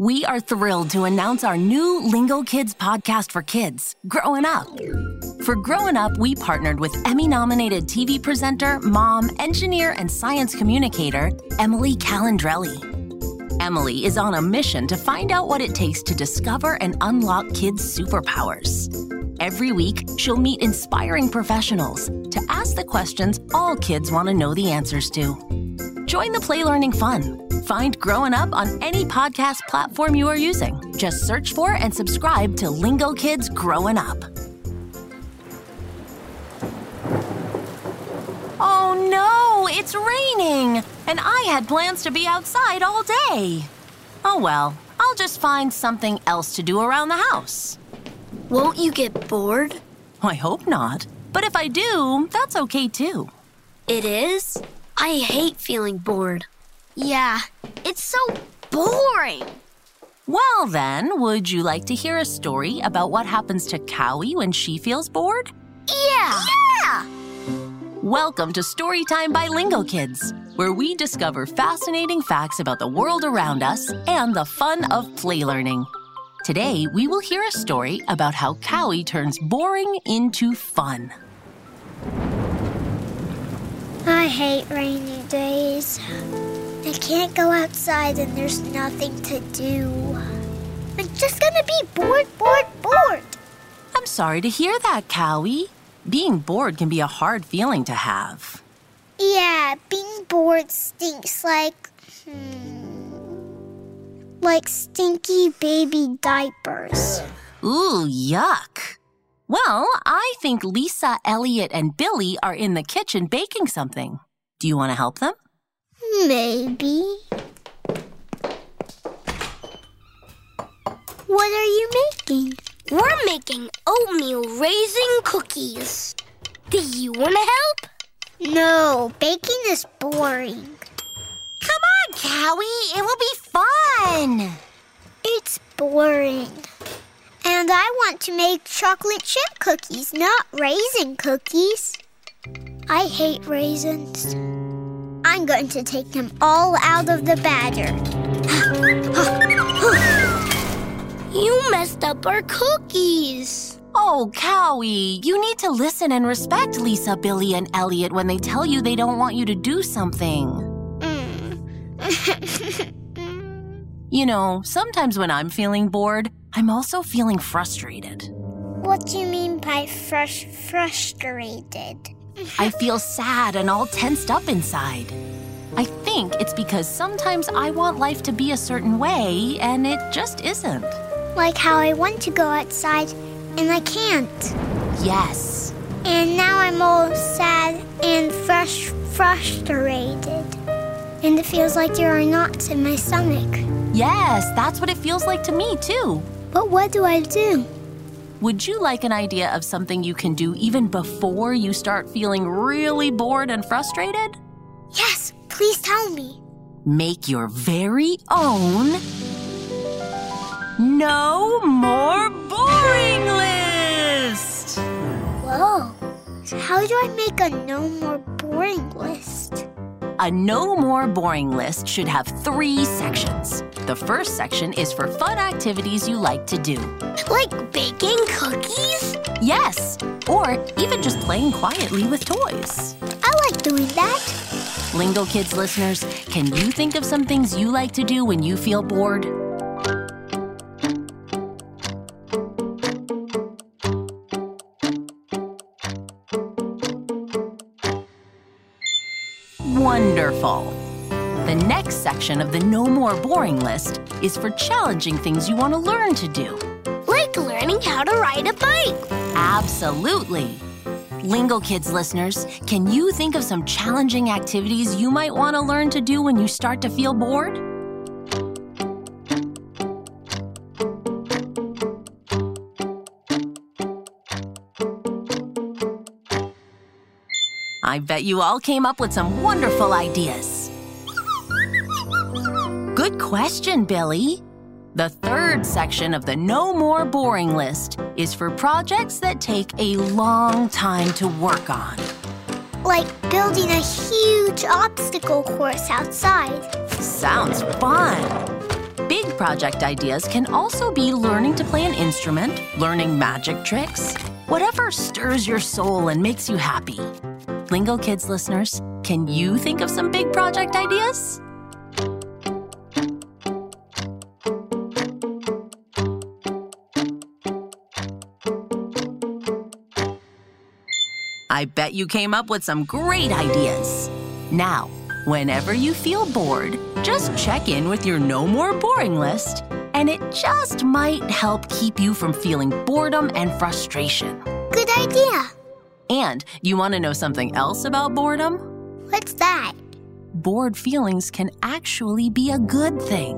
We are thrilled to announce our new Lingo Kids podcast for kids, Growing Up. For Growing Up, we partnered with Emmy nominated TV presenter, mom, engineer, and science communicator, Emily Calandrelli. Emily is on a mission to find out what it takes to discover and unlock kids' superpowers. Every week, she'll meet inspiring professionals to ask the questions all kids want to know the answers to. Join the play learning fun. Find Growing Up on any podcast platform you are using. Just search for and subscribe to Lingo Kids Growing Up. Oh no, it's raining, and I had plans to be outside all day. Oh well, I'll just find something else to do around the house. Won't you get bored? I hope not, but if I do, that's okay too. It is? I hate feeling bored. Yeah, it's so boring. Well, then, would you like to hear a story about what happens to Cowy when she feels bored? Yeah. Yeah! Welcome to Storytime by Lingo Kids, where we discover fascinating facts about the world around us and the fun of play learning. Today, we will hear a story about how Cowy turns boring into fun. I hate rainy days. I can't go outside and there's nothing to do. I'm just gonna be bored, bored, bored. I'm sorry to hear that, Cowy. Being bored can be a hard feeling to have. Yeah, being bored stinks like. Hmm, like stinky baby diapers. Ooh, yuck. Well, I think Lisa, Elliot, and Billy are in the kitchen baking something. Do you want to help them? Maybe. What are you making? We're making oatmeal raisin cookies. Do you want to help? No, baking is boring. Come on, Cowy. It will be fun. It's boring. And I want to make chocolate chip cookies, not raisin cookies. I hate raisins. I'm going to take them all out of the batter. You messed up our cookies. Oh, Cowy, you need to listen and respect Lisa, Billy, and Elliot when they tell you they don't want you to do something. Mm. You know, sometimes when I'm feeling bored, I'm also feeling frustrated. what do you mean by frus- frustrated? I feel sad and all tensed up inside. I think it's because sometimes I want life to be a certain way and it just isn't. Like how I want to go outside and I can't. Yes. And now I'm all sad and frus- frustrated. And it feels like there are knots in my stomach. Yes, that's what it feels like to me, too. But what do I do? Would you like an idea of something you can do even before you start feeling really bored and frustrated? Yes, please tell me. Make your very own No More Boring List! Whoa. How do I make a no more boring list? A No More Boring list should have three sections. The first section is for fun activities you like to do. Like baking cookies? Yes, or even just playing quietly with toys. I like doing that. Lingo Kids listeners, can you think of some things you like to do when you feel bored? Wonderful. The next section of the No More Boring list is for challenging things you want to learn to do. Like learning how to ride a bike. Absolutely. Lingo Kids listeners, can you think of some challenging activities you might want to learn to do when you start to feel bored? I bet you all came up with some wonderful ideas. Good question, Billy. The third section of the No More Boring list is for projects that take a long time to work on. Like building a huge obstacle course outside. Sounds fun! Big project ideas can also be learning to play an instrument, learning magic tricks, whatever stirs your soul and makes you happy. Lingo Kids listeners, can you think of some big project ideas? I bet you came up with some great ideas. Now, whenever you feel bored, just check in with your No More Boring list, and it just might help keep you from feeling boredom and frustration. Good idea. And you want to know something else about boredom? What's that? Bored feelings can actually be a good thing.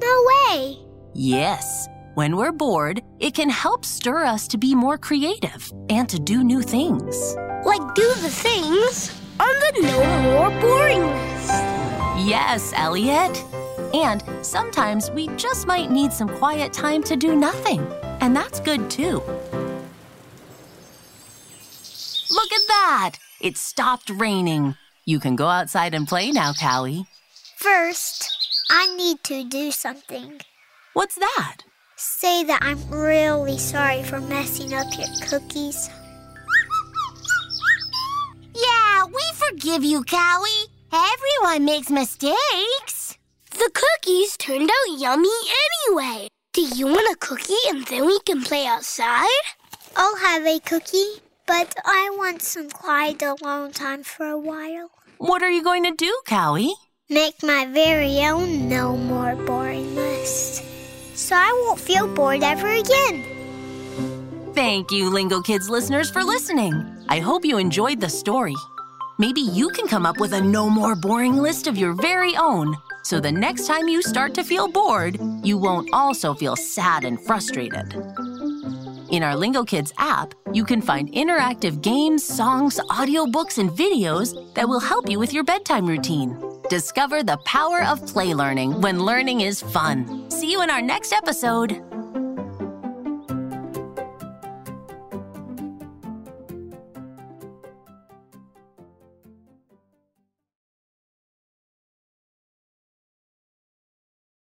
No way. Yes. When we're bored, it can help stir us to be more creative and to do new things. Like do the things on the no more boring list. Yes, Elliot. And sometimes we just might need some quiet time to do nothing. And that's good too. That! It stopped raining. You can go outside and play now, Callie. First, I need to do something. What's that? Say that I'm really sorry for messing up your cookies. Yeah, we forgive you, Callie. Everyone makes mistakes. The cookies turned out yummy anyway. Do you want a cookie and then we can play outside? I'll have a cookie, but I want some quiet alone time for a while. What are you going to do, Cowy? Make my very own no more boring list. So I won't feel bored ever again. Thank you, Lingo Kids listeners, for listening. I hope you enjoyed the story. Maybe you can come up with a no more boring list of your very own. So the next time you start to feel bored, you won't also feel sad and frustrated. In our Lingo Kids app, you can find interactive games, songs, audiobooks, and videos that will help you with your bedtime routine. Discover the power of play learning when learning is fun. See you in our next episode.